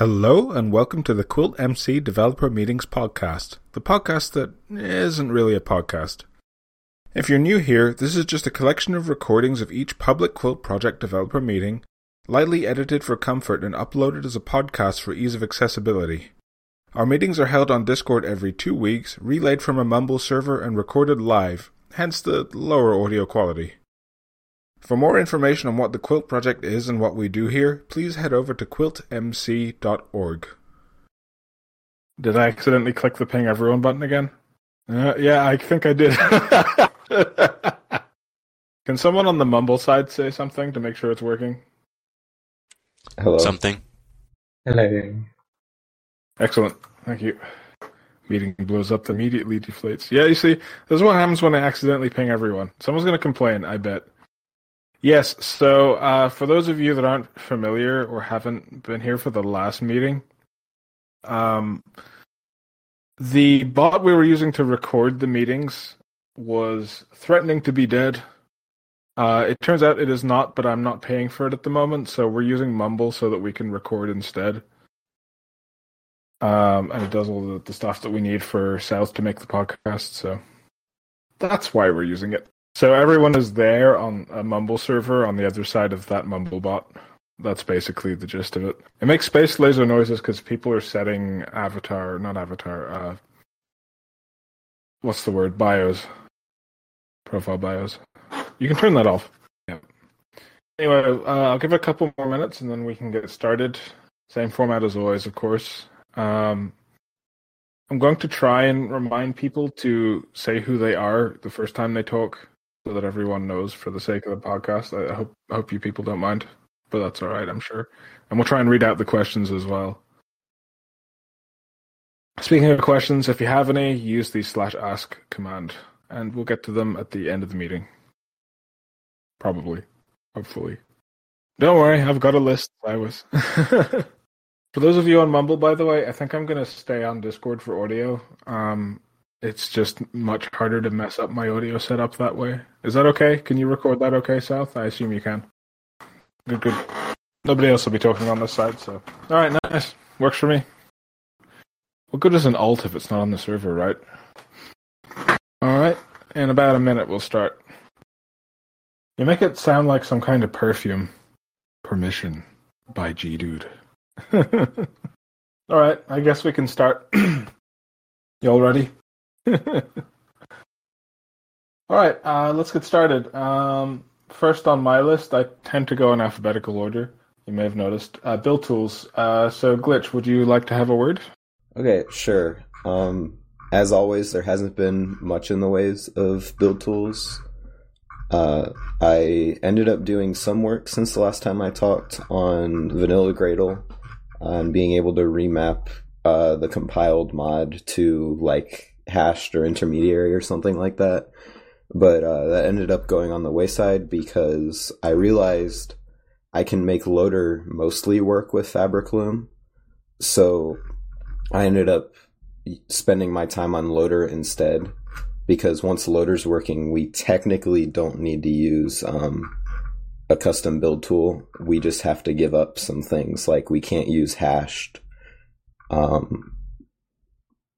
Hello and welcome to the Quilt MC Developer Meetings podcast, the podcast that isn't really a podcast. If you're new here, this is just a collection of recordings of each public Quilt project developer meeting, lightly edited for comfort and uploaded as a podcast for ease of accessibility. Our meetings are held on Discord every two weeks, relayed from a Mumble server and recorded live, hence the lower audio quality. For more information on what the Quilt Project is and what we do here, please head over to quiltmc.org. Did I accidentally click the ping everyone button again? Uh, yeah, I think I did. Can someone on the Mumble side say something to make sure it's working? Hello. Something. Hello. Excellent. Thank you. Meeting blows up, immediately deflates. Yeah, you see, this is what happens when I accidentally ping everyone. Someone's going to complain, I bet. Yes, so uh, for those of you that aren't familiar or haven't been here for the last meeting, um, the bot we were using to record the meetings was threatening to be dead. Uh, it turns out it is not, but I'm not paying for it at the moment, so we're using Mumble so that we can record instead. Um, and it does all the, the stuff that we need for South to make the podcast, so that's why we're using it. So everyone is there on a Mumble server on the other side of that Mumble bot. That's basically the gist of it. It makes space laser noises because people are setting avatar, not avatar. Uh, what's the word? Bios, profile bios. You can turn that off. Yeah. Anyway, uh, I'll give it a couple more minutes and then we can get started. Same format as always, of course. Um, I'm going to try and remind people to say who they are the first time they talk so that everyone knows for the sake of the podcast. I hope hope you people don't mind, but that's all right, I'm sure. And we'll try and read out the questions as well. Speaking of questions, if you have any, use the slash ask command, and we'll get to them at the end of the meeting. Probably, hopefully. Don't worry, I've got a list. I was. for those of you on Mumble, by the way, I think I'm going to stay on Discord for audio. Um, it's just much harder to mess up my audio setup that way. Is that okay? Can you record that okay, South? I assume you can. Good, good. Nobody else will be talking on this side, so. Alright, nice. Works for me. What good is an alt if it's not on the server, right? Alright, in about a minute we'll start. You make it sound like some kind of perfume. Permission by G Dude. Alright, I guess we can start. you all ready? All right, uh, let's get started. Um, first on my list, I tend to go in alphabetical order. You may have noticed. Uh, build tools. Uh, so, Glitch, would you like to have a word? Okay, sure. Um, as always, there hasn't been much in the ways of build tools. Uh, I ended up doing some work since the last time I talked on Vanilla Gradle on being able to remap uh, the compiled mod to like hashed or intermediary or something like that. But uh, that ended up going on the wayside because I realized I can make loader mostly work with Fabric Loom. So I ended up spending my time on loader instead because once loader's working, we technically don't need to use um, a custom build tool. We just have to give up some things like we can't use hashed. Um,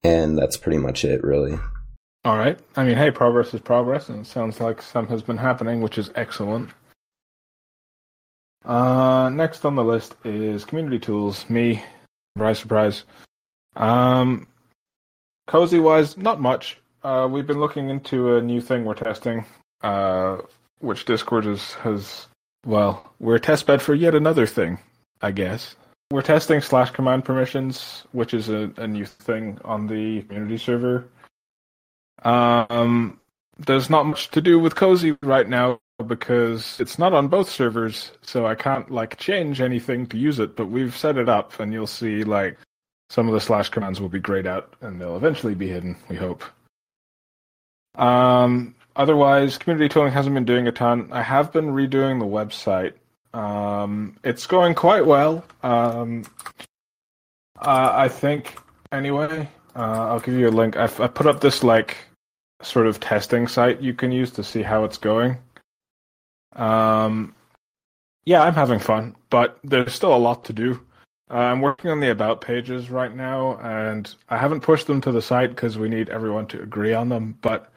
and that's pretty much it, really. All right. I mean, hey, progress is progress, and it sounds like some has been happening, which is excellent. Uh, next on the list is community tools. Me, surprise, surprise. Um, cozy wise, not much. Uh, we've been looking into a new thing we're testing, uh, which Discord has, has, well, we're a test bed for yet another thing, I guess. We're testing slash command permissions, which is a, a new thing on the community server. Um, there's not much to do with Cozy right now because it's not on both servers, so I can't like change anything to use it. But we've set it up, and you'll see like some of the slash commands will be grayed out, and they'll eventually be hidden. We hope. Um, otherwise, community tooling hasn't been doing a ton. I have been redoing the website. Um, it's going quite well. Um, uh, I think. Anyway, uh, I'll give you a link. I've, I put up this like sort of testing site you can use to see how it's going. Um, yeah, I'm having fun, but there's still a lot to do. Uh, I'm working on the about pages right now, and I haven't pushed them to the site because we need everyone to agree on them. But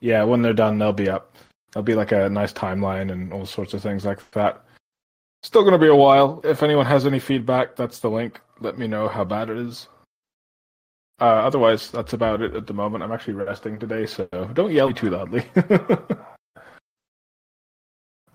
yeah, when they're done, they'll be up. There'll be like a nice timeline and all sorts of things like that. Still going to be a while. If anyone has any feedback, that's the link. Let me know how bad it is. Uh, otherwise, that's about it at the moment. I'm actually resting today, so don't yell too loudly.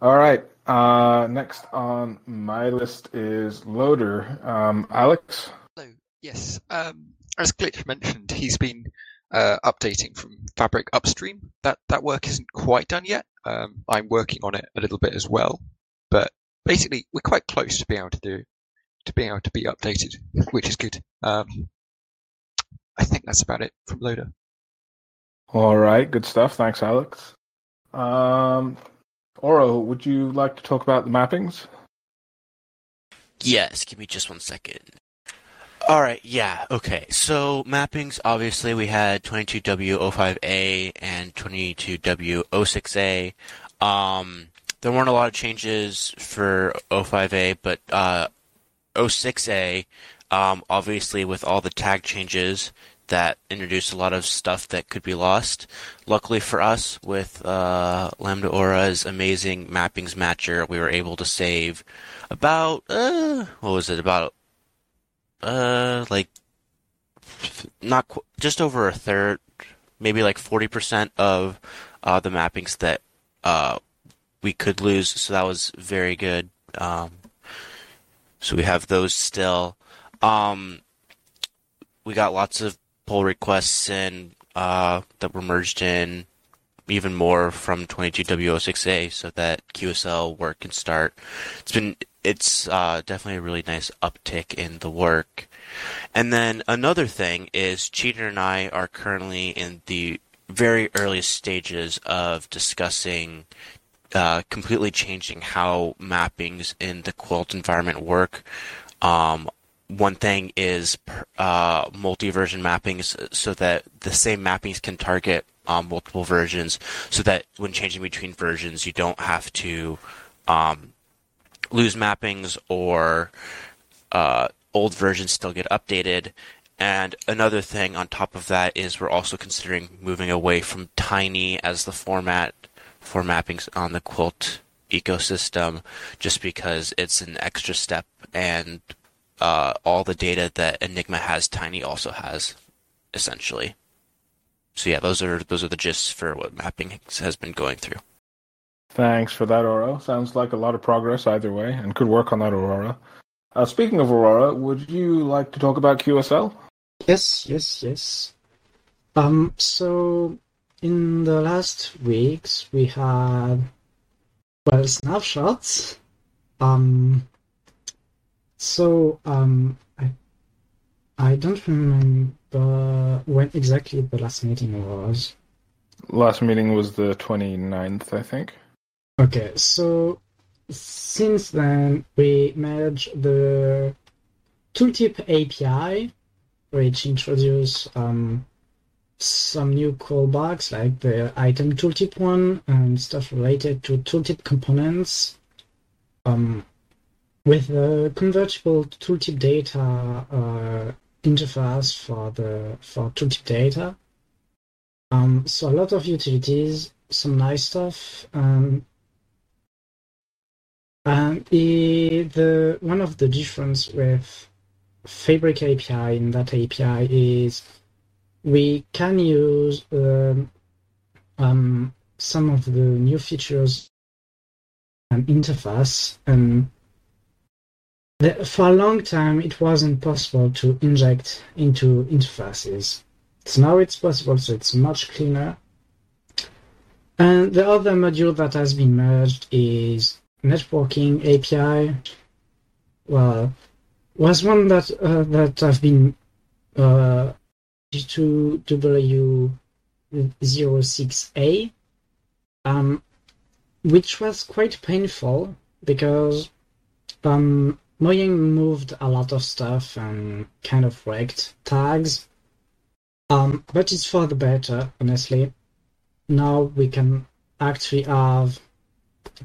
All right. Uh, next on my list is Loader. Um, Alex? Hello. Yes. Um, as Glitch mentioned, he's been uh, updating from Fabric upstream. That that work isn't quite done yet. Um, I'm working on it a little bit as well, but basically we're quite close to being able to do to being able to be updated, which is good. Um, I think that's about it from Loader. All right, good stuff. Thanks, Alex. Um, Oro, would you like to talk about the mappings? Yes, give me just one second. All right, yeah, okay. So mappings, obviously, we had 22W05A and 22W06A. Um, there weren't a lot of changes for 05A, but uh, 06A, um, obviously, with all the tag changes, that introduced a lot of stuff that could be lost. Luckily for us, with uh, LambdAurora's amazing mappings matcher, we were able to save about uh, what was it about uh like not qu- just over a third, maybe like forty percent of uh, the mappings that uh, we could lose. So that was very good. Um, so we have those still. Um, we got lots of pull requests in uh, that were merged in even more from 22W06A so that QSL work can start. It's been it's uh, definitely a really nice uptick in the work. And then another thing is Cheater and I are currently in the very earliest stages of discussing uh, completely changing how mappings in the Quilt environment work. Um, one thing is uh, multi-version mappings so that the same mappings can target um, multiple versions so that when changing between versions you don't have to um, lose mappings or uh, old versions still get updated and another thing on top of that is we're also considering moving away from tiny as the format for mappings on the quilt ecosystem just because it's an extra step and uh, all the data that Enigma has, Tiny also has, essentially. So yeah, those are those are the gists for what mapping has been going through. Thanks for that, Aurora. Sounds like a lot of progress either way, and good work on that, Aurora. Uh, speaking of Aurora, would you like to talk about QSL? Yes, yes, yes. Um, so in the last weeks we had well snapshots. Um, so um, I I don't remember when exactly the last meeting was. Last meeting was the 29th, I think. Okay, so since then we merged the Tooltip API, which introduced um, some new callbacks like the item tooltip one and stuff related to tooltip components. Um, with the convertible tooltip data uh, interface for the for tooltip data. Um, so a lot of utilities, some nice stuff. Um, and the, the one of the difference with Fabric API in that API is we can use um, um, some of the new features and interface and the, for a long time it wasn't possible to inject into interfaces. So now it's possible, so it's much cleaner. And the other module that has been merged is networking API. Well, was one that uh, that I've been uh, to W06A, um, which was quite painful because um, Mojang moved a lot of stuff and kind of wrecked tags. Um, but it's for the better, honestly. Now we can actually have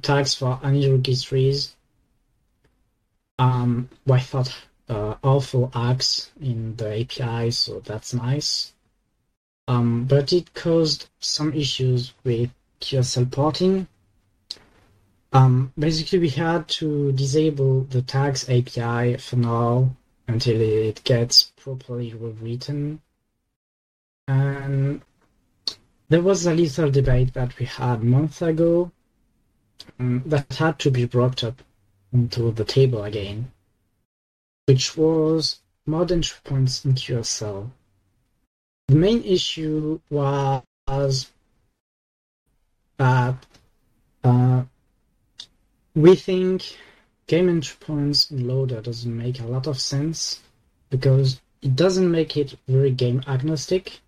tags for any registries. Um, thought uh, awful hacks in the API, so that's nice. Um, but it caused some issues with QSL porting. Um, basically, we had to disable the tags API for now until it gets properly rewritten. And there was a little debate that we had a month ago um, that had to be brought up into the table again, which was mod entry points in QSL. The main issue was that uh, we think game entry points in loader doesn't make a lot of sense because it doesn't make it very game agnostic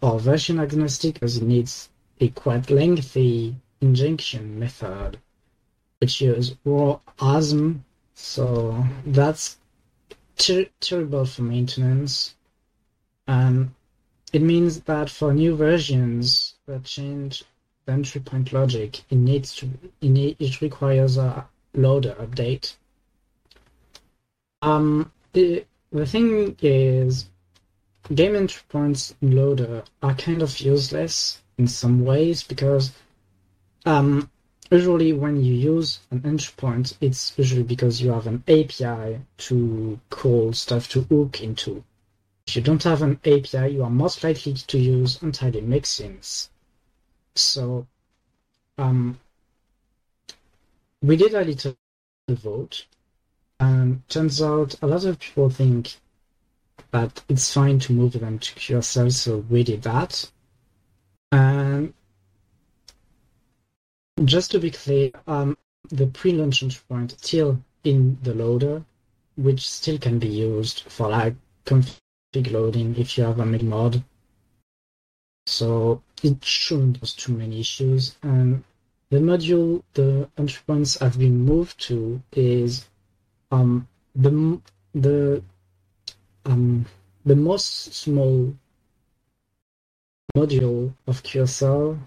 or version agnostic because it needs a quite lengthy injection method which is raw ASM so that's ter- terrible for maintenance. And it means that for new versions that change the entry point logic it needs to it, need, it requires a loader update. Um the, the thing is game entry points in loader are kind of useless in some ways because um, usually when you use an entry point, it's usually because you have an API to call stuff to hook into. If you don't have an API, you are most likely to use entirely mixins. So, um, we did a little vote, and turns out a lot of people think that it's fine to move them to QSL, so we did that. And just to be clear, um, the pre-launch entry point still in the loader, which still can be used for like config loading if you have a make mod. So it shouldn't cause too many issues. And the module the entry points have been moved to is um, the the um, the most small module of QSL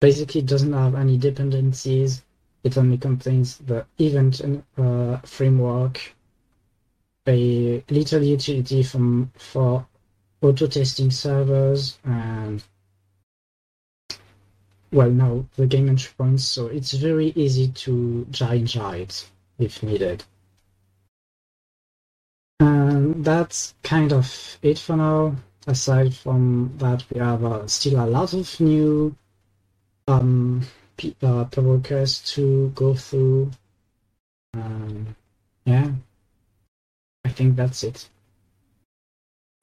basically doesn't have any dependencies. It only contains the event uh, framework, a little utility from for auto testing servers, and well, now the game entry points. So it's very easy to change it if needed. And that's kind of it for now. Aside from that, we have uh, still a lot of new um, p- uh, requests to go through. Um, yeah, I think that's it.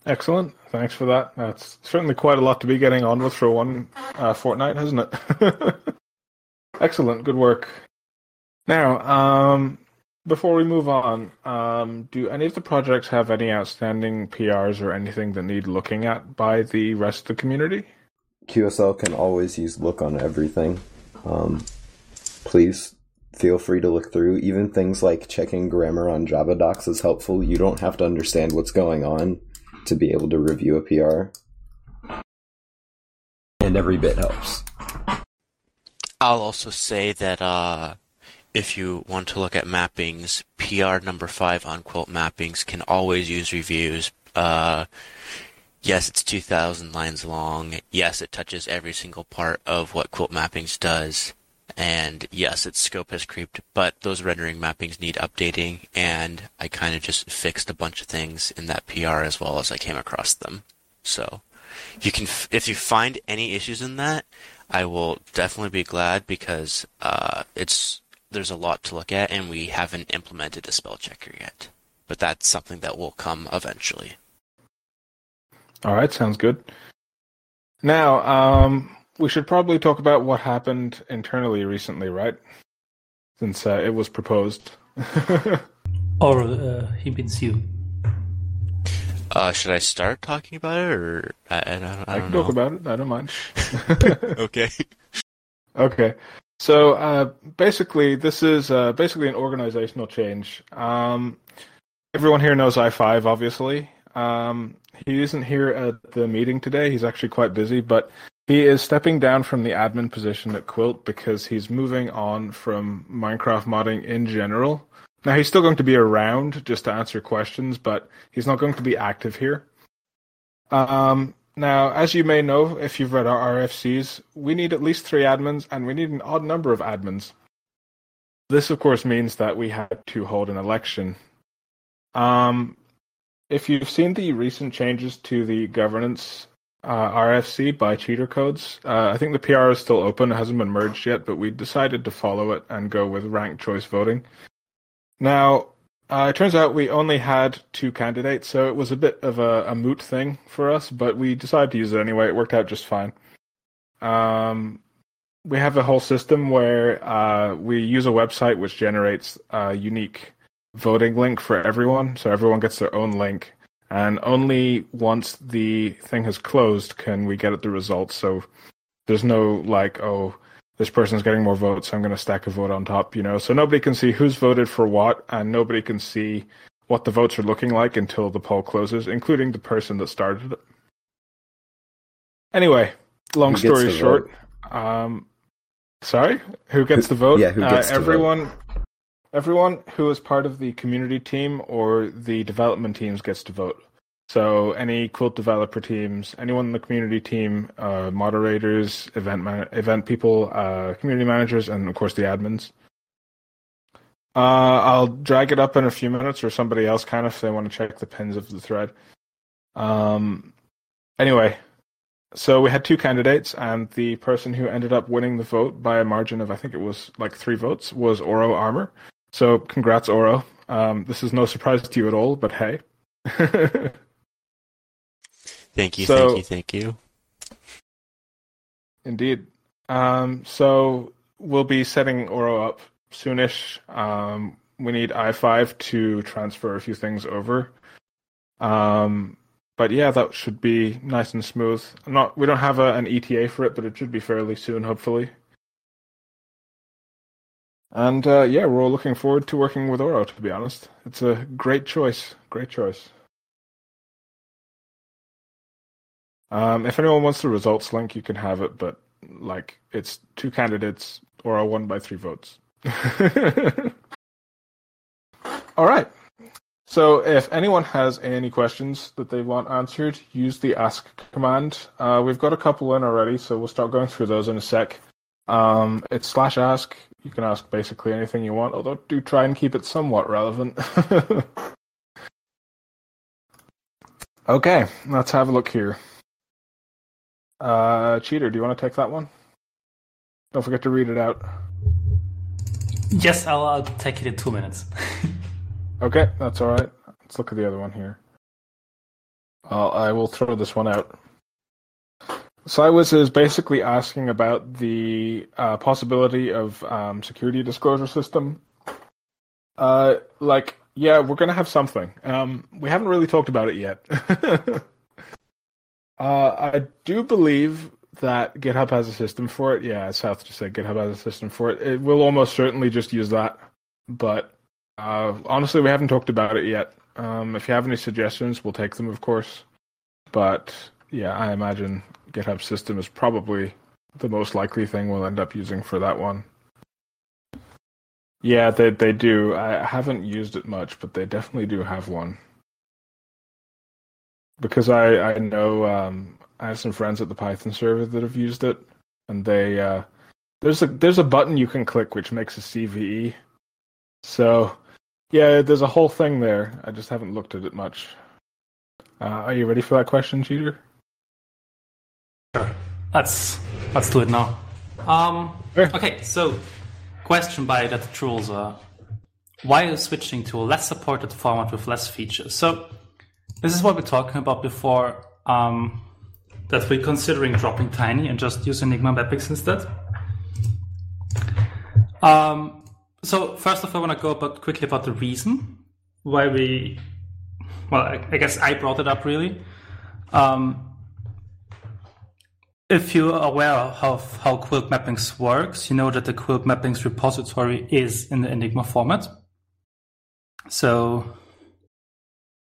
Excellent. Thanks for that. That's certainly quite a lot to be getting on with for one uh, fortnight, hasn't it? Excellent. Good work. Now, um, before we move on, um, do any of the projects have any outstanding PRs or anything that need looking at by the rest of the community? QSL can always use look on everything. Um, please feel free to look through. Even things like checking grammar on Java docs is helpful. You don't have to understand what's going on to be able to review a PR. And every bit helps. I'll also say that uh, if you want to look at mappings, PR number five on quilt mappings can always use reviews. Uh, yes, it's 2,000 lines long. Yes, it touches every single part of what quilt mappings does. And yes, its scope has creeped, but those rendering mappings need updating, and I kind of just fixed a bunch of things in that PR as well as I came across them. So, you can, if you find any issues in that, I will definitely be glad because uh, it's there's a lot to look at, and we haven't implemented a spell checker yet. But that's something that will come eventually. All right, sounds good. Now, um, we should probably talk about what happened internally recently, right? Since uh, it was proposed. or uh, he been sued. Uh, should I start talking about it, or I, I don't, I don't I can know. talk about it. I don't mind. okay. Okay. So uh, basically, this is uh, basically an organizational change. Um, everyone here knows i5, obviously. Um, he isn't here at the meeting today. He's actually quite busy, but he is stepping down from the admin position at Quilt because he's moving on from Minecraft modding in general Now he's still going to be around just to answer questions, but he's not going to be active here. Um, now, as you may know, if you've read our RFCs, we need at least three admins, and we need an odd number of admins. This, of course, means that we had to hold an election. Um, if you've seen the recent changes to the governance uh, RFC by CheaterCodes, uh, I think the PR is still open. It hasn't been merged yet, but we decided to follow it and go with ranked choice voting. Now, uh, it turns out we only had two candidates, so it was a bit of a, a, moot thing for us, but we decided to use it anyway. It worked out just fine. Um, we have a whole system where uh, we use a website which generates a unique voting link for everyone, so everyone gets their own link. And only once the thing has closed can we get at the results. So there's no like, oh, this person's getting more votes, so I'm going to stack a vote on top, you know. So nobody can see who's voted for what, and nobody can see what the votes are looking like until the poll closes, including the person that started it. Anyway, long who story short, um, sorry, who gets the vote? Yeah, who gets uh, everyone. Vote? Everyone who is part of the community team or the development teams gets to vote. So any quilt developer teams, anyone in the community team, uh, moderators, event man- event people, uh, community managers, and of course the admins. Uh, I'll drag it up in a few minutes, or somebody else kind of if they want to check the pins of the thread. Um, anyway, so we had two candidates, and the person who ended up winning the vote by a margin of I think it was like three votes was OroArmor. So congrats, Oro. Um, this is no surprise to you at all, but hey. Thank you, so, thank you, thank you. Indeed. Um, so we'll be setting Oro up soonish. Um, we need i5 to transfer a few things over. Um, but yeah, that should be nice and smooth. not we don't have a, an ETA for it, but it should be fairly soon, hopefully. And uh, yeah, we're all looking forward to working with Oro. To be honest, it's a great choice. Great choice. Um, if anyone wants the results link, you can have it, but like it's two candidates or a one by three votes. All right. So if anyone has any questions that they want answered, use the ask command. Uh, we've got a couple in already, so we'll start going through those in a sec. Um, it's slash ask. You can ask basically anything you want, although do try and keep it somewhat relevant. okay, let's have a look here. Uh, Cheater, do you want to take that one? Don't forget to read it out. Yes, I'll, I'll take it in two minutes. okay, that's all right. Let's look at the other one here. Uh, I will throw this one out. Cywis is basically asking about the uh, possibility of um, security disclosure system. Uh, like, yeah, we're gonna have something. Um, we haven't really talked about it yet. Uh, I do believe that GitHub has a system for it. Yeah, South just said GitHub has a system for it. It will almost certainly just use that. But uh, honestly, we haven't talked about it yet. Um, if you have any suggestions, we'll take them, of course. But yeah, I imagine GitHub system is probably the most likely thing we'll end up using for that one. Yeah, they they do. I haven't used it much, but they definitely do have one because I I know um, I have some friends at the Python server that have used it, and they uh, there's a there's a button you can click which makes a CVE. So yeah, there's a whole thing there. I just haven't looked at it much. Uh, are you ready for that question, cheater? Sure. Let's let's do it now. Um, sure. Okay, so question by that trolls uh, why are you switching to a less supported format with less features? So this is what we're talking about before. Um, that we're considering dropping Tiny and just use Enigma mappings instead. Um, so first of all, I want to go about quickly about the reason why we. Well, I, I guess I brought it up really. Um, if you're aware of how Quilt Mappings works, you know that the Quilt Mappings repository is in the Enigma format. So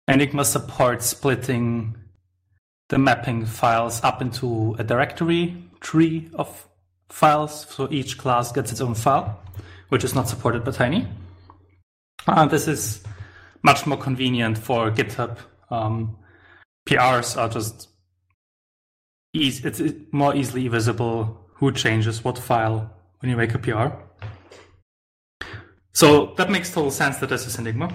Enigma supports splitting the mapping files up into a directory tree of files, so each class gets its own file, which is not supported by Tiny. Uh, this is much more convenient for GitHub. Um, PRs are just easy, it's more easily visible who changes what file when you make a PR. So that makes total sense that this is Enigma.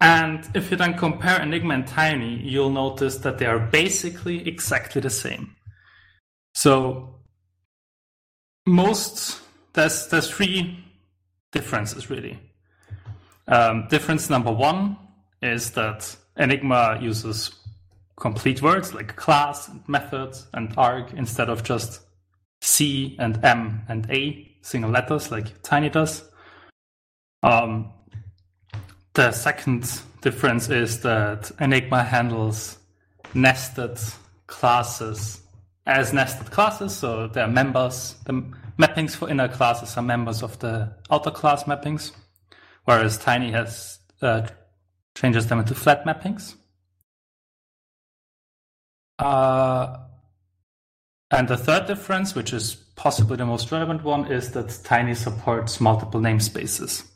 And if you then compare Enigma and Tiny, you'll notice that they are basically exactly the same. So most there's there's three differences really. Um, difference number one is that Enigma uses complete words like class and method and arg instead of just C and M and A single letters like Tiny does. Um, the second difference is that Enigma handles nested classes as nested classes, so they're members. The mappings for inner classes are members of the outer class mappings, whereas Tiny has uh, changes them into flat mappings. Uh, and the third difference, which is possibly the most relevant one, is that Tiny supports multiple namespaces.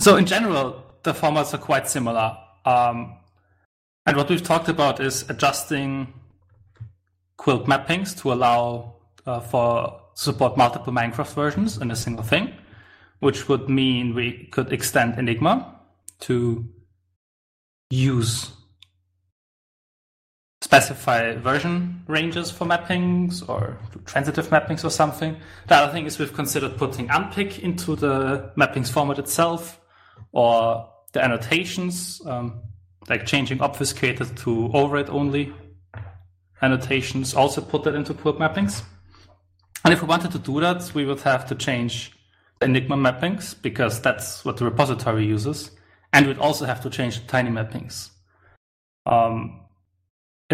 So in general, the formats are quite similar. Um, and what we've talked about is adjusting Quilt mappings to allow uh, for support multiple Minecraft versions in a single thing, which would mean we could extend Enigma to use specify version ranges for mappings or transitive mappings or something. The other thing is we've considered putting unpick into the mappings format itself or the annotations, um, like changing obfuscated to override only annotations, also put that into quilt mappings. And if we wanted to do that, we would have to change Enigma mappings because that's what the repository uses. And we'd also have to change the tiny mappings. Um,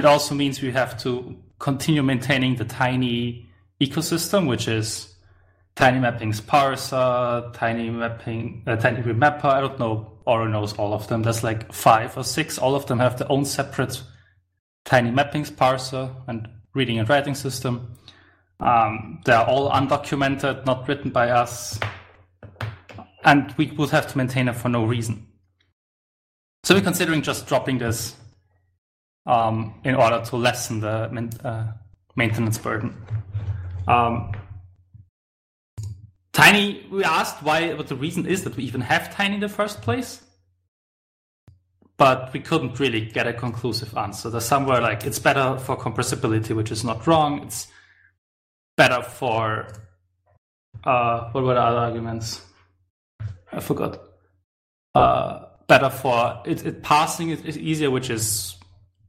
it also means we have to continue maintaining the tiny ecosystem, which is tiny mappings parser, tiny mapping, uh, tiny remapper. I don't know. Oro knows all of them. There's like five or six. All of them have their own separate tiny mappings parser and reading and writing system. Um, they're all undocumented, not written by us, and we would have to maintain them for no reason. So we're considering just dropping this um, in order to lessen the uh, maintenance burden. Um, Tiny, we asked why, what the reason is that we even have Tiny in the first place, but we couldn't really get a conclusive answer. There's somewhere like it's better for compressibility, which is not wrong. It's better for uh, what were the other arguments? I forgot. Uh, better for it, it passing is easier, which is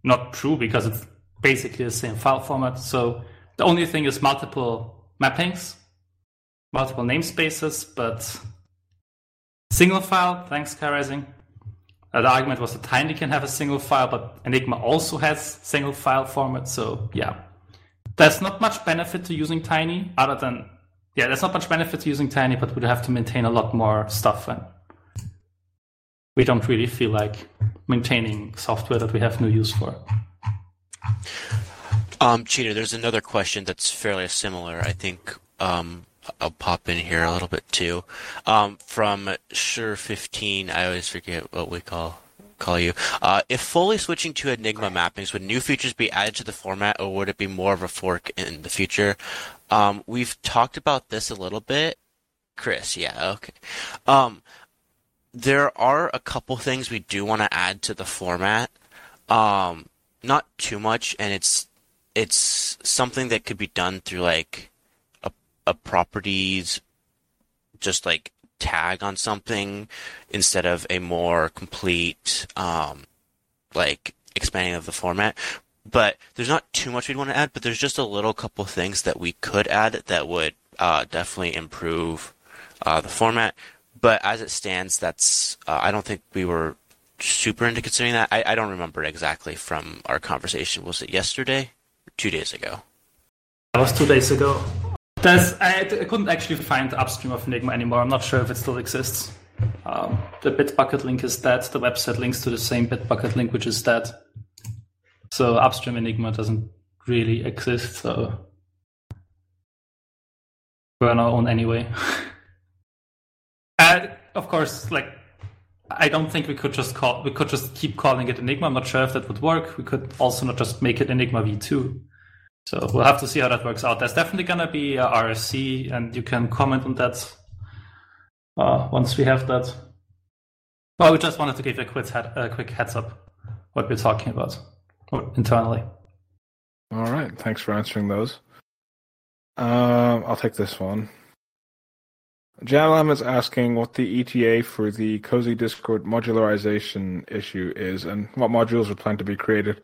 not true because it's basically the same file format. So the only thing is multiple mappings, multiple namespaces, but single file, thanks KaiRising. Uh, the argument was that Tiny can have a single file, but Enigma also has single file format. So yeah, there's not much benefit to using Tiny other than, yeah, there's not much benefit to using Tiny, but we'd have to maintain a lot more stuff. And we don't really feel like maintaining software that we have no use for. Um, there's another question that's fairly similar. I think um, I'll pop in here a little bit too. Um, from Sure15, I always forget what we call call you. Uh, if fully switching to Enigma mappings, would new features be added to the format, or would it be more of a fork in the future? Um, we've talked about this a little bit. Chris, yeah, okay. Um, there are a couple things we do want to add to the format. Um, not too much, and it's it's something that could be done through like a, a properties, just like tag on something instead of a more complete um, like expanding of the format. But there's not too much we'd want to add, but there's just a little couple things that we could add that would uh, definitely improve uh, the format. But as it stands, that's uh, I don't think we were super into considering that. I, I don't remember exactly from our conversation. Was it yesterday or two days ago? That was two days ago. There's, I, I, couldn't actually find upstream of Enigma anymore. I'm not sure if it still exists. Um, the Bitbucket link is dead. The website links to the same Bitbucket link, which is dead. So upstream Enigma doesn't really exist. So we're on our own anyway. of course, like I don't think we could just call we could just keep calling it Enigma. I'm not sure if that would work. We could also not just make it Enigma v2. So we'll have to see how that works out. There's definitely gonna be a RFC, and you can comment on that uh, once we have that. Well, we just wanted to give a quick, head, a quick heads up what we're talking about internally. All right, thanks for answering those. Um, I'll take this one. Jalam is asking what the ETA for the Cozy Discord modularization issue is and what modules are planned to be created.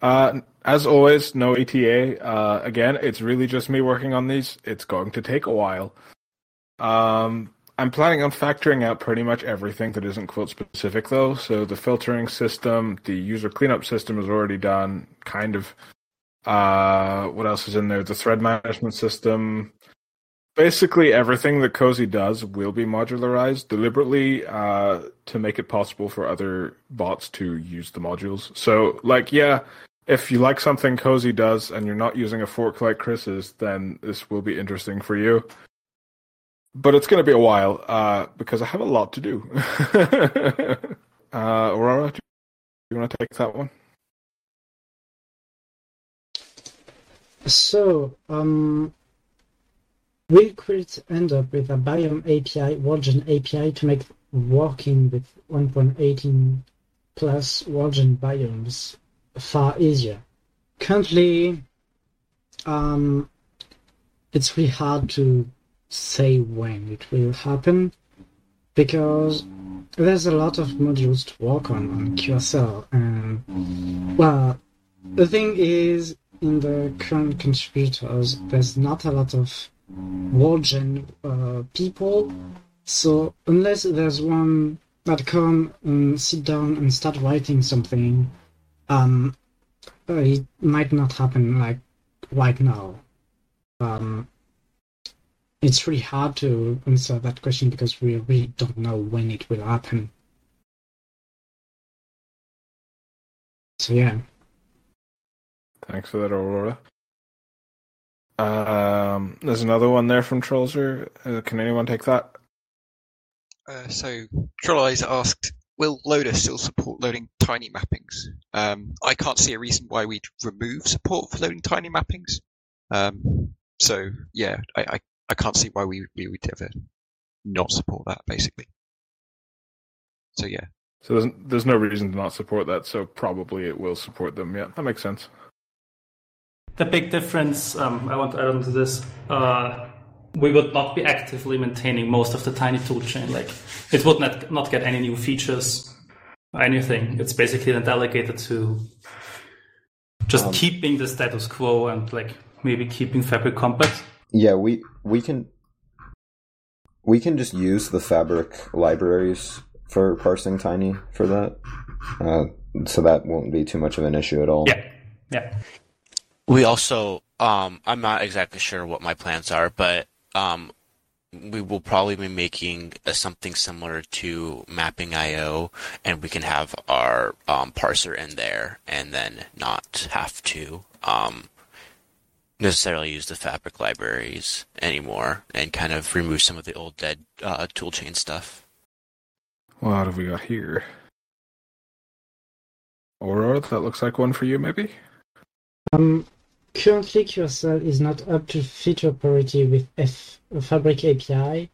Uh, as always, no ETA. Uh, again, it's really just me working on these. It's going to take a while. Um, I'm planning on factoring out pretty much everything that isn't quilt specific though. So the filtering system, the user cleanup system is already done, kind of. Uh, what else is in there? The thread management system. Basically, everything that Cozy does will be modularized deliberately uh, to make it possible for other bots to use the modules. So, like, yeah, if you like something Cozy does and you're not using a fork like Chris's, then this will be interesting for you but it's going to be a while uh, because I have a lot to do. uh, Aurora, do you want to take that one? So, um, we could end up with a Biome API, Worldgen API to make working with 1.18 plus Worldgen biomes far easier. Currently, um, it's really hard to say when it will happen because there's a lot of modules to work on on QSL and well the thing is in the current contributors there's not a lot of Worldgen uh, people so unless there's one that come and sit down and start writing something um it might not happen like right now um it's really hard to answer that question because we really don't know when it will happen. So yeah. Thanks for that, Aurora. Um, there's another one there from Trollser. Uh, can anyone take that? Uh, so Troll Eyes asked, "Will Loader still support loading tiny mappings?" Um, I can't see a reason why we'd remove support for loading tiny mappings. Um, so yeah, I, I I can't see why we we would ever not support that basically. So yeah. So there's there's no reason to not support that. So probably it will support them. Yeah, that makes sense. The big difference um, I want to add on to this. Uh, we would not be actively maintaining most of the tiny toolchain. Like it would not not get any new features or anything. It's basically then delegated to just um, keeping the status quo and like maybe keeping Fabric compat. Yeah, we we can we can just use the fabric libraries for parsing tiny for that. Uh, so that won't be too much of an issue at all. Yeah. Yeah. We also um I'm not exactly sure what my plans are, but um we will probably be making a, something similar to mapping IO, and we can have our um, parser in there, and then not have to um, necessarily use the fabric libraries anymore and kind of remove some of the old dead uh, toolchain stuff. What have we got here? Aurora, that looks like one for you, maybe? Um, currently, QSL is not up to feature parity with F Fabric API.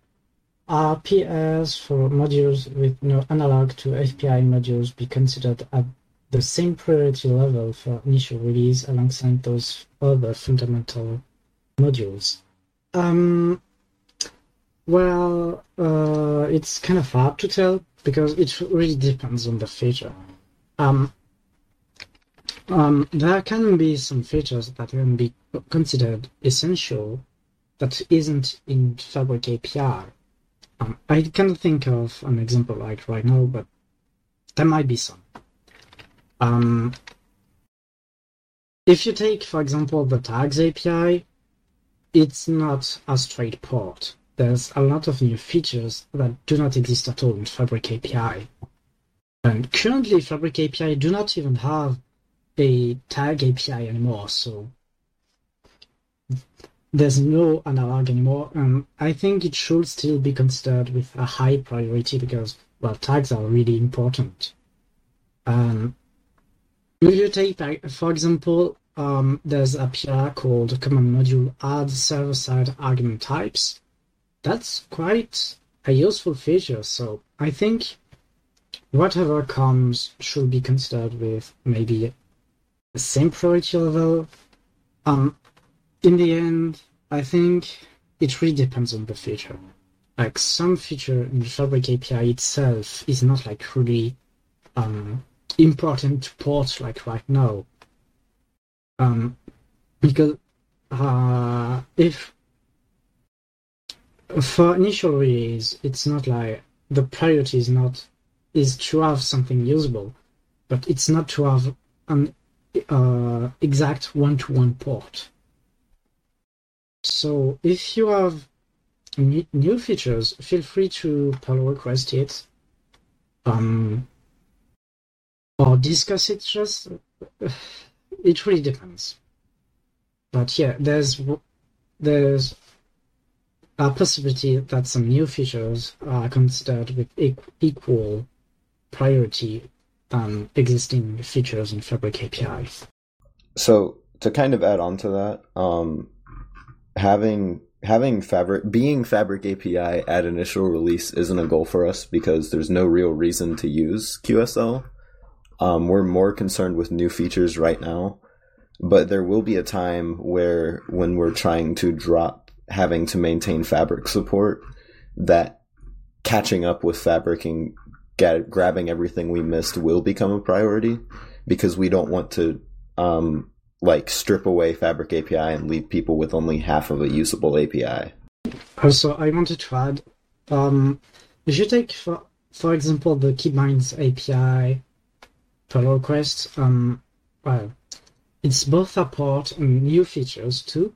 RPS for modules with no analog to FPI modules be considered at the same priority level for initial release alongside those other fundamental modules. Um, well, uh, it's kind of hard to tell because it really depends on the feature. Um, um, there can be some features that can be considered essential that isn't in Fabric API. Um, I can't think of an example like right now, but there might be some. Um, if you take, for example, the tags API, it's not a straight port. There's a lot of new features that do not exist at all in Fabric API. And currently, Fabric API do not even have a tag API anymore, so there's no analog anymore. And I think it should still be considered with a high priority because, well, tags are really important. Um, if you take, for example, um, there's a PR called command module add server-side argument types. That's quite a useful feature. So I think whatever comes should be considered with maybe the same priority level. Um, in the end, I think it really depends on the feature. Like some feature in the Fabric API itself is not like really um, important to port like right now. Um, because uh, if for initial release, it's not like the priority is not is to have something usable, but it's not to have an uh, exact one-to-one port. So if you have new features, feel free to pull request it, um, or discuss it. Just it really depends. But yeah, there's there's a possibility that some new features are considered with equal priority than existing features in Fabric APIs. So to kind of add on to that, um, having having Fabric being Fabric API at initial release isn't a goal for us because there's no real reason to use QSL. Um, we're more concerned with new features right now, but there will be a time where when we're trying to drop having to maintain Fabric support, that catching up with Fabric and get, grabbing everything we missed will become a priority because we don't want to um, like strip away Fabric API and leave people with only half of a usable API. Also, I wanted to add, um, if you take for for example the keybinds API pull request, um, well, it's both a port and new features too.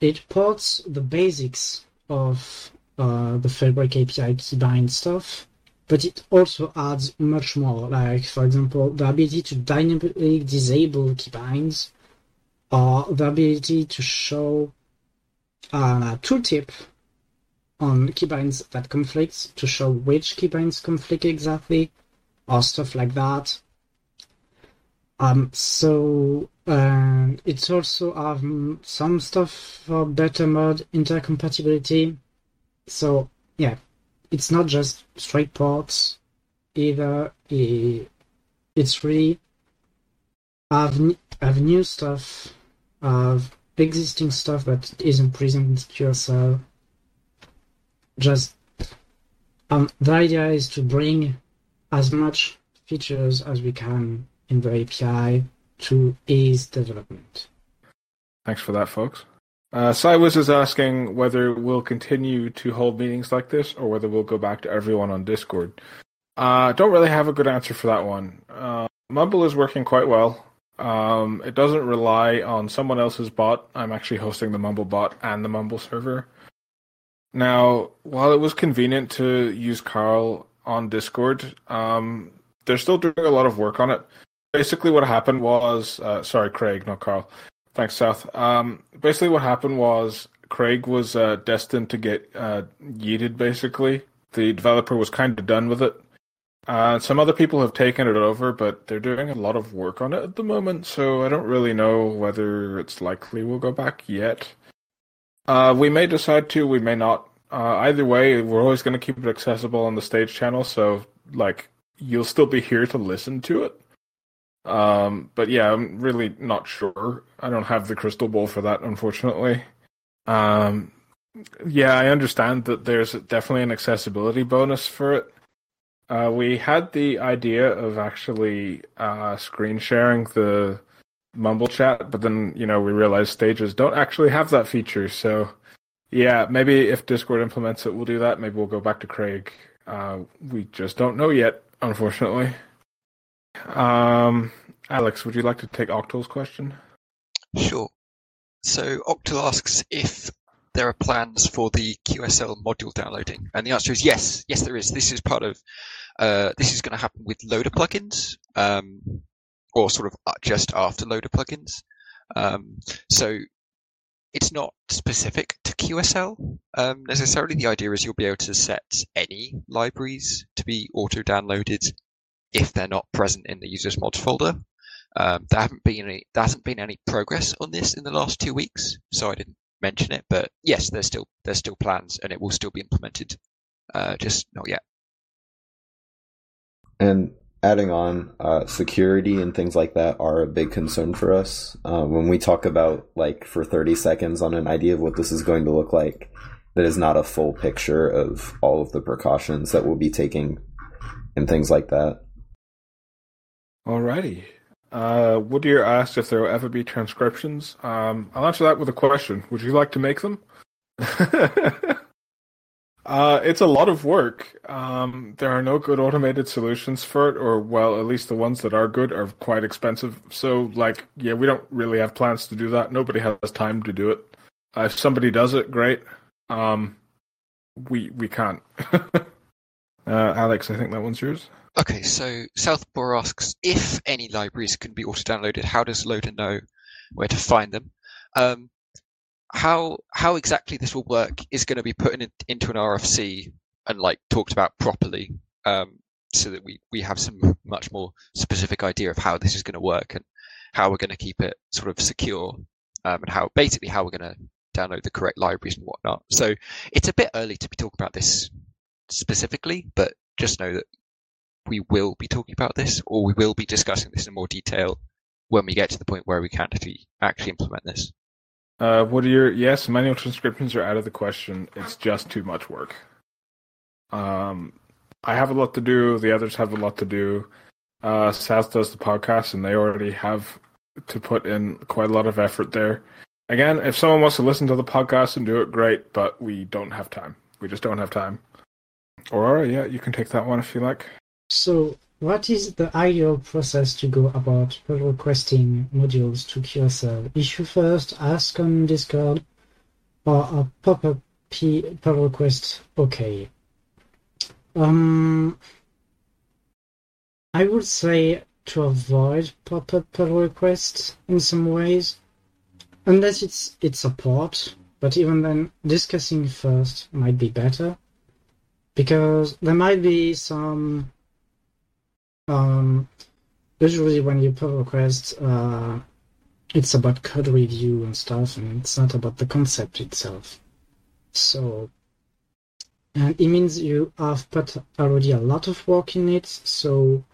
It ports the basics of uh, the Fabric API keybind stuff, but it also adds much more, like, for example, the ability to dynamically disable keybinds, or the ability to show a tooltip on keybinds that conflicts to show which keybinds conflict exactly, or stuff like that. Um, so uh, it's also um, some stuff for better mod intercompatibility. So yeah, it's not just straight ports either. It's really have have new stuff, have existing stuff that isn't present in QSL. Just um, the idea is to bring as much features as we can in the API to ease development. Thanks for that, folks. Uh, Cywis is asking whether we'll continue to hold meetings like this or whether we'll go back to everyone on Discord. Uh, don't really have a good answer for that one. Uh, Mumble is working quite well. Um, it doesn't rely on someone else's bot. I'm actually hosting the Mumble bot and the Mumble server. Now, while it was convenient to use Carl on Discord, um, they're still doing a lot of work on it basically what happened was uh, sorry craig not carl thanks south um, basically what happened was craig was uh, destined to get uh, yeeted basically. The developer was kind of done with it. Uh, some other people have taken it over but they're doing a lot of work on it at the moment so i don't really know whether it's likely we'll go back yet. Uh, we may decide to we may not. Uh, either way we're always going to keep it accessible on the stage channel so like you'll still be here to listen to it um, but yeah, I'm really not sure. I don't have the crystal ball for that, unfortunately. Um, yeah, I understand that there's definitely an accessibility bonus for it. Uh, we had the idea of actually uh, screen sharing the Mumble chat, but then you know we realized stages don't actually have that feature. So yeah, maybe if Discord implements it, we'll do that. Maybe we'll go back to Craig. Uh, we just don't know yet, unfortunately. Um, Alex, would you like to take Octul's question? Sure. So Octul asks if there are plans for the QSL module downloading, and the answer is yes. Yes, there is. This is part of. Uh, this is going to happen with loader plugins, um, or sort of just after loader plugins. Um, so it's not specific to QSL um, necessarily. The idea is you'll be able to set any libraries to be auto downloaded if they're not present in the users mod folder. Um, there haven't been any there hasn't been any progress on this in the last two weeks, so I didn't mention it. But yes, there's still there's still plans, and it will still be implemented. Uh, just not yet. And adding on, uh, security and things like that are a big concern for us. Uh, when we talk about like for 30 seconds on an idea of what this is going to look like, that is not a full picture of all of the precautions that we'll be taking and things like that. Alrighty. Uh, Woodier asked if there will ever be transcriptions. Um, I'll answer that with a question. Would you like to make them? Uh, it's a lot of work. Um, there are no good automated solutions for it, or well, at least the ones that are good are quite expensive. So, like, yeah, we don't really have plans to do that. Nobody has time to do it. Uh, if somebody does it, great. Um, we we can't. uh, Alex, I think that one's yours. Okay, so Southborough asks if any libraries can be auto-downloaded. How does Loader know where to find them? Um, how how exactly this will work is going to be put in, into an RFC and like talked about properly, um, so that we we have some much more specific idea of how this is going to work and how we're going to keep it sort of secure, um, and how basically how we're going to download the correct libraries and whatnot. So it's a bit early to be talking about this specifically, but just know that we will be talking about this, or we will be discussing this in more detail when we get to the point where we can actually actually implement this. Uh, what are your yes? Manual transcriptions are out of the question. It's just too much work. Um, I have a lot to do. The others have a lot to do. Uh, South does the podcast, and they already have to put in quite a lot of effort there. Again, if someone wants to listen to the podcast and do it, great. But we don't have time. We just don't have time. Aurora, yeah, you can take that one if you like. So what is the ideal process to go about requesting modules to QSL? Issue first, ask on Discord, or a pop-up pull request okay? Um, I would say to avoid pop-up pull requests in some ways, unless it's it's support. But even then, discussing first might be better because there might be some um, usually when you pull requests, uh, it's about code review and stuff, and it's not about the concept itself. So, and it means you have put already a lot of work in it, so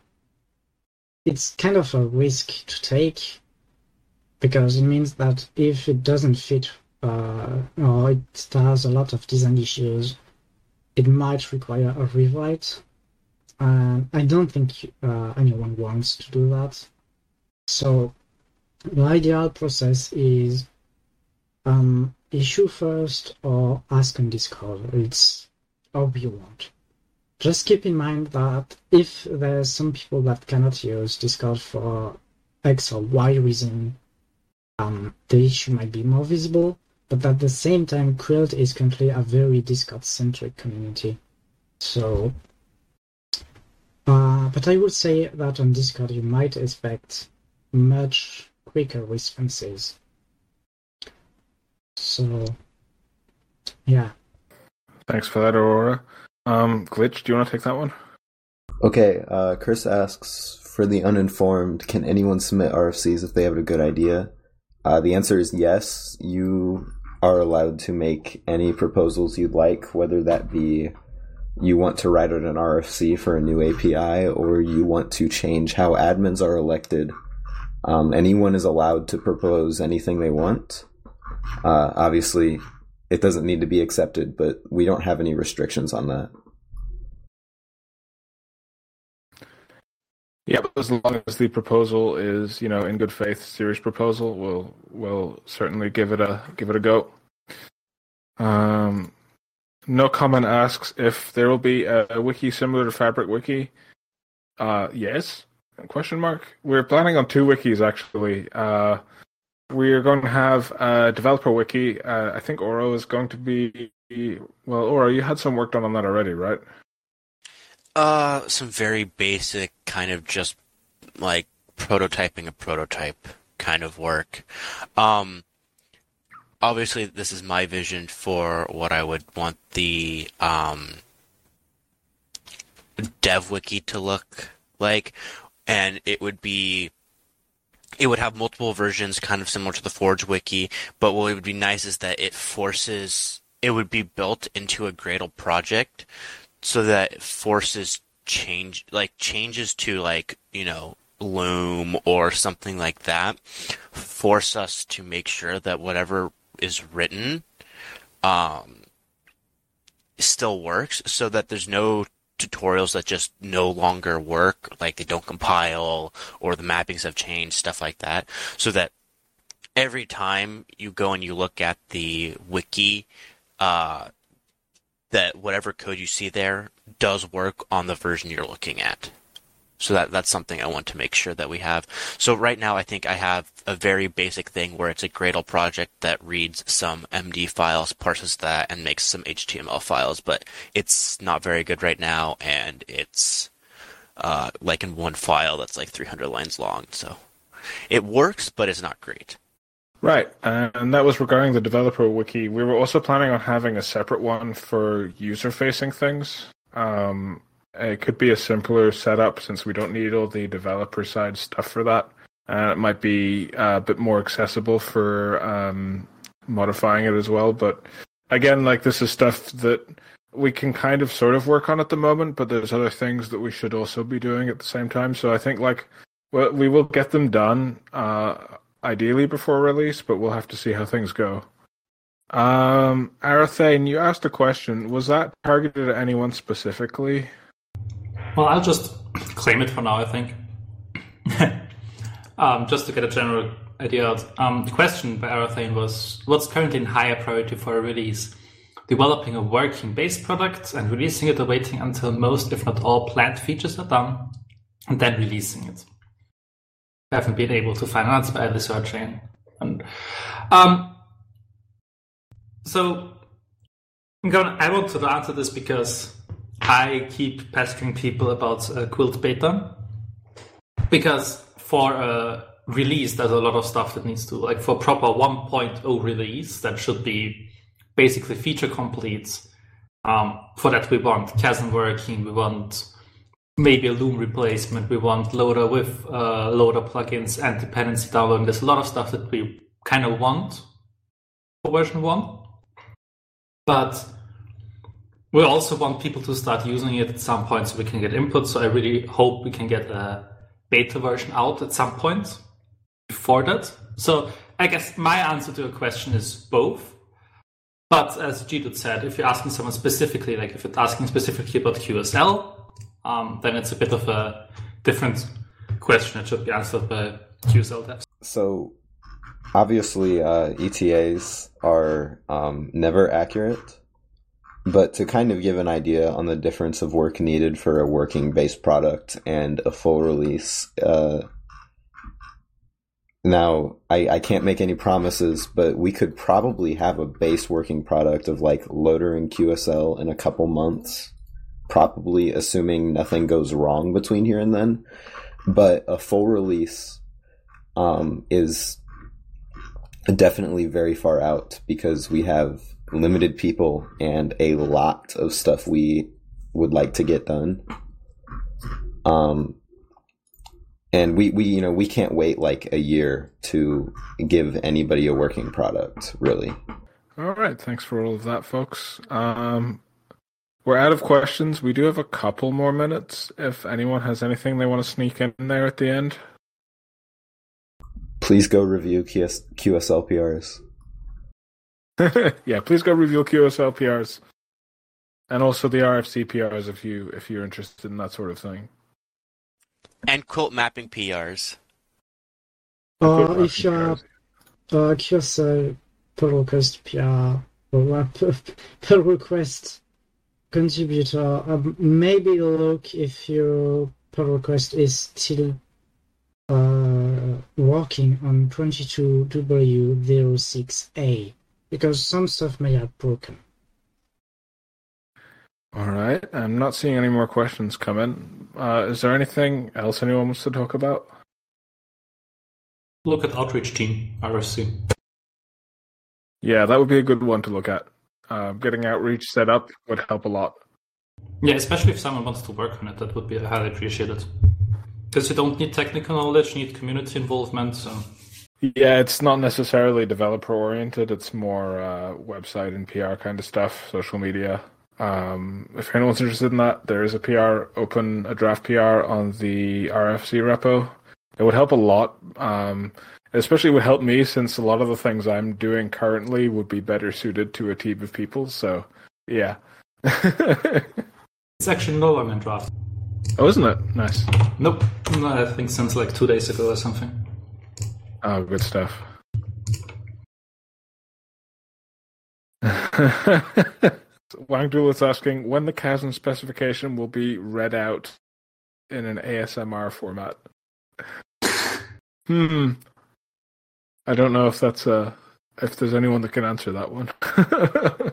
it's kind of a risk to take because it means that if it doesn't fit uh, or it has a lot of design issues, it might require a rewrite and I don't think uh, anyone wants to do that. So the ideal process is um, issue first or ask on Discord. It's how you want. Just keep in mind that if there's some people that cannot use Discord for X or Y reason, um, the issue might be more visible. But at the same time, Quilt is currently a very Discord-centric community. So but I would say that on Discord you might expect much quicker responses. So, yeah. Thanks for that, Aurora. Um, Glitch, do you want to take that one? Okay, uh, Chris asks For the uninformed, can anyone submit RFCs if they have a good idea? Uh, the answer is yes. You are allowed to make any proposals you'd like, whether that be you want to write out an RFC for a new API or you want to change how admins are elected, um, anyone is allowed to propose anything they want. Uh, obviously, it doesn't need to be accepted, but we don't have any restrictions on that. Yeah, but as long as the proposal is, you know, in good faith, serious proposal, we'll we'll certainly give it a give it a go. Um, no comment asks if there will be a, a wiki similar to Fabric Wiki. Uh, yes. Question mark. We're planning on two wikis actually. Uh, we're going to have a developer wiki. Uh, I think Oro is going to be. Well, Oro, you had some work done on that already, right? Uh, some very basic kind of just like prototyping a prototype kind of work. Um, obviously this is my vision for what I would want the um, dev wiki to look like, and it would be it would have multiple versions, kind of similar to the Forge wiki. But what would be nice is that it forces it would be built into a Gradle project, so that it forces change like changes to like you know Loom or something like that, force us to make sure that whatever is written um, still works, so that there's no tutorials that just no longer work, like they don't compile or the mappings have changed, stuff like that, so that every time you go and you look at the wiki, uh, that whatever code you see there does work on the version you're looking at. So that that's something I want to make sure that we have. So right now I think I have a very basic thing where it's a Gradle project that reads some MD files, parses that, and makes some HTML files, but it's not very good right now, and it's uh, like in one file that's like 300 lines long. So it works, but it's not great. Right, and that was regarding the developer wiki. We were also planning on having a separate one for user-facing things. Um, it could be a simpler setup since we don't need all the developer side stuff for that. And it might be a bit more accessible for um, modifying it as well. But again, like this is stuff that we can kind of sort of work on at the moment, but there's other things that we should also be doing at the same time. So I think like well, we will get them done uh, ideally before release, but we'll have to see how things go. Um, Arathane, you asked a question. Was that targeted at anyone specifically? Well, I'll just claim it for now, I think. um, just to get a general idea out. Um, the question by Arathane was what's currently in higher priority for a release? Developing a working base product and releasing it or waiting until most, if not all, planned features are done and then releasing it. I haven't been able to find an answer by researching. And um, so I'm going I want to answer this because I keep pestering people about uh, Quilt Beta because for a release, there's a lot of stuff that needs to like for proper 1.0 release that should be basically feature complete. Um, for that, we want chasm working, we want maybe a Loom replacement, we want loader with uh, loader plugins and dependency downloading. There's a lot of stuff that we kind of want for version one, but we also want people to start using it at some point so we can get input. So I really hope we can get a beta version out at some point before that. So I guess my answer to your question is both. But as Judith said, if you're asking someone specifically, like if you're asking specifically about QSL, um, then it's a bit of a different question. It should be answered by QSL devs. So obviously, uh, ETAs are um, never accurate. But to kind of give an idea on the difference of work needed for a working base product and a full release, uh, now I, I can't make any promises, but we could probably have a base working product of like loader and QSL in a couple months, probably assuming nothing goes wrong between here and then. But a full release um, is definitely very far out because we have limited people and a lot of stuff we would like to get done. Um, and we, we, you know, we can't wait like a year to give anybody a working product, really. All right. Thanks for all of that, folks. Um, we're out of questions. We do have a couple more minutes. If anyone has anything they want to sneak in there at the end, please go review QS- QSL PRs. yeah, please go review QSL PRs and also the RFC PRs if you if you're interested in that sort of thing. And quilt mapping PRs. Uh, if you're uh, QSL pull request PR or pull request contributor, um, maybe look if your pull request is still uh, working on 22W06A because some stuff may have broken. All right, I'm not seeing any more questions come in. Uh, is there anything else anyone wants to talk about? Look at outreach team RFC. Yeah, that would be a good one to look at. Uh, getting outreach set up would help a lot. Yeah, especially if someone wants to work on it, that would be highly appreciated. Because you don't need technical knowledge, you need community involvement. So Yeah, it's not necessarily developer oriented. It's more uh, website and PR kind of stuff, social media. Um, if anyone's interested in that, there is a PR open, a draft PR on the RFC repo. It would help a lot. Um, especially would help me since a lot of the things I'm doing currently would be better suited to a team of people. So, yeah. it's actually no longer in draft. Oh, isn't it? Nice. Nope. No, I think since like two days ago or something. Oh, good stuff. Wang Wangdul is asking when the chasm specification will be read out in an ASMR format. hmm. I don't know if that's a if there's anyone that can answer that one.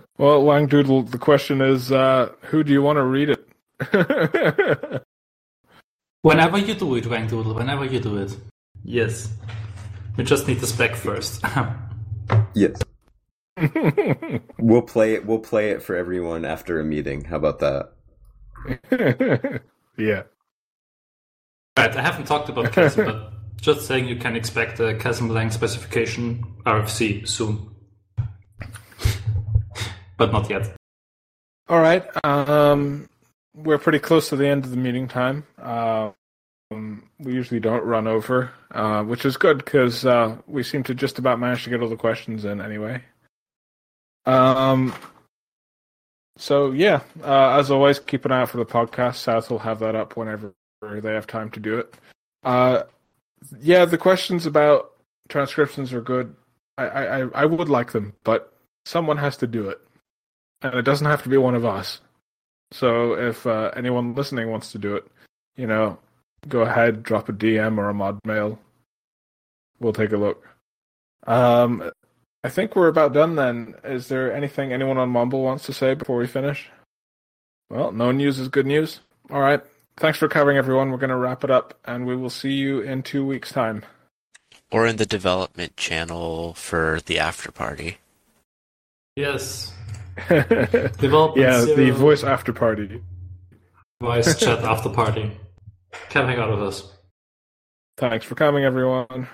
well, Wang Doodle, the question is, uh, who do you want to read it? whenever you do it, Wang Doodle. whenever you do it. Yes. We just need the spec first. yes. we'll play it. We'll play it for everyone after a meeting. How about that? yeah. Right. I haven't talked about Chasm, but just saying you can expect a Chasm Lang specification RFC soon, but not yet. All right. Um, we're pretty close to the end of the meeting time. Uh, um, we usually don't run over, uh, which is good because uh, we seem to just about manage to get all the questions in anyway. Um, so yeah, uh, as always, keep an eye out for the podcast. South will have that up whenever they have time to do it. Uh, yeah, the questions about transcriptions are good. I, I, I would like them, but someone has to do it, and it doesn't have to be one of us. So if uh, anyone listening wants to do it, you know, go ahead, drop a DM or a mod mail. We'll take a look. Um, I think we're about done then. Is there anything anyone on Mumble wants to say before we finish? Well, no news is good news. All right. Thanks for covering, everyone. We're going to wrap it up, and we will see you in two weeks' time. Or in the development channel for the after party. Yes. development yeah, zero. the voice after party. Voice chat after party. Come hang out of us. Thanks for coming, everyone.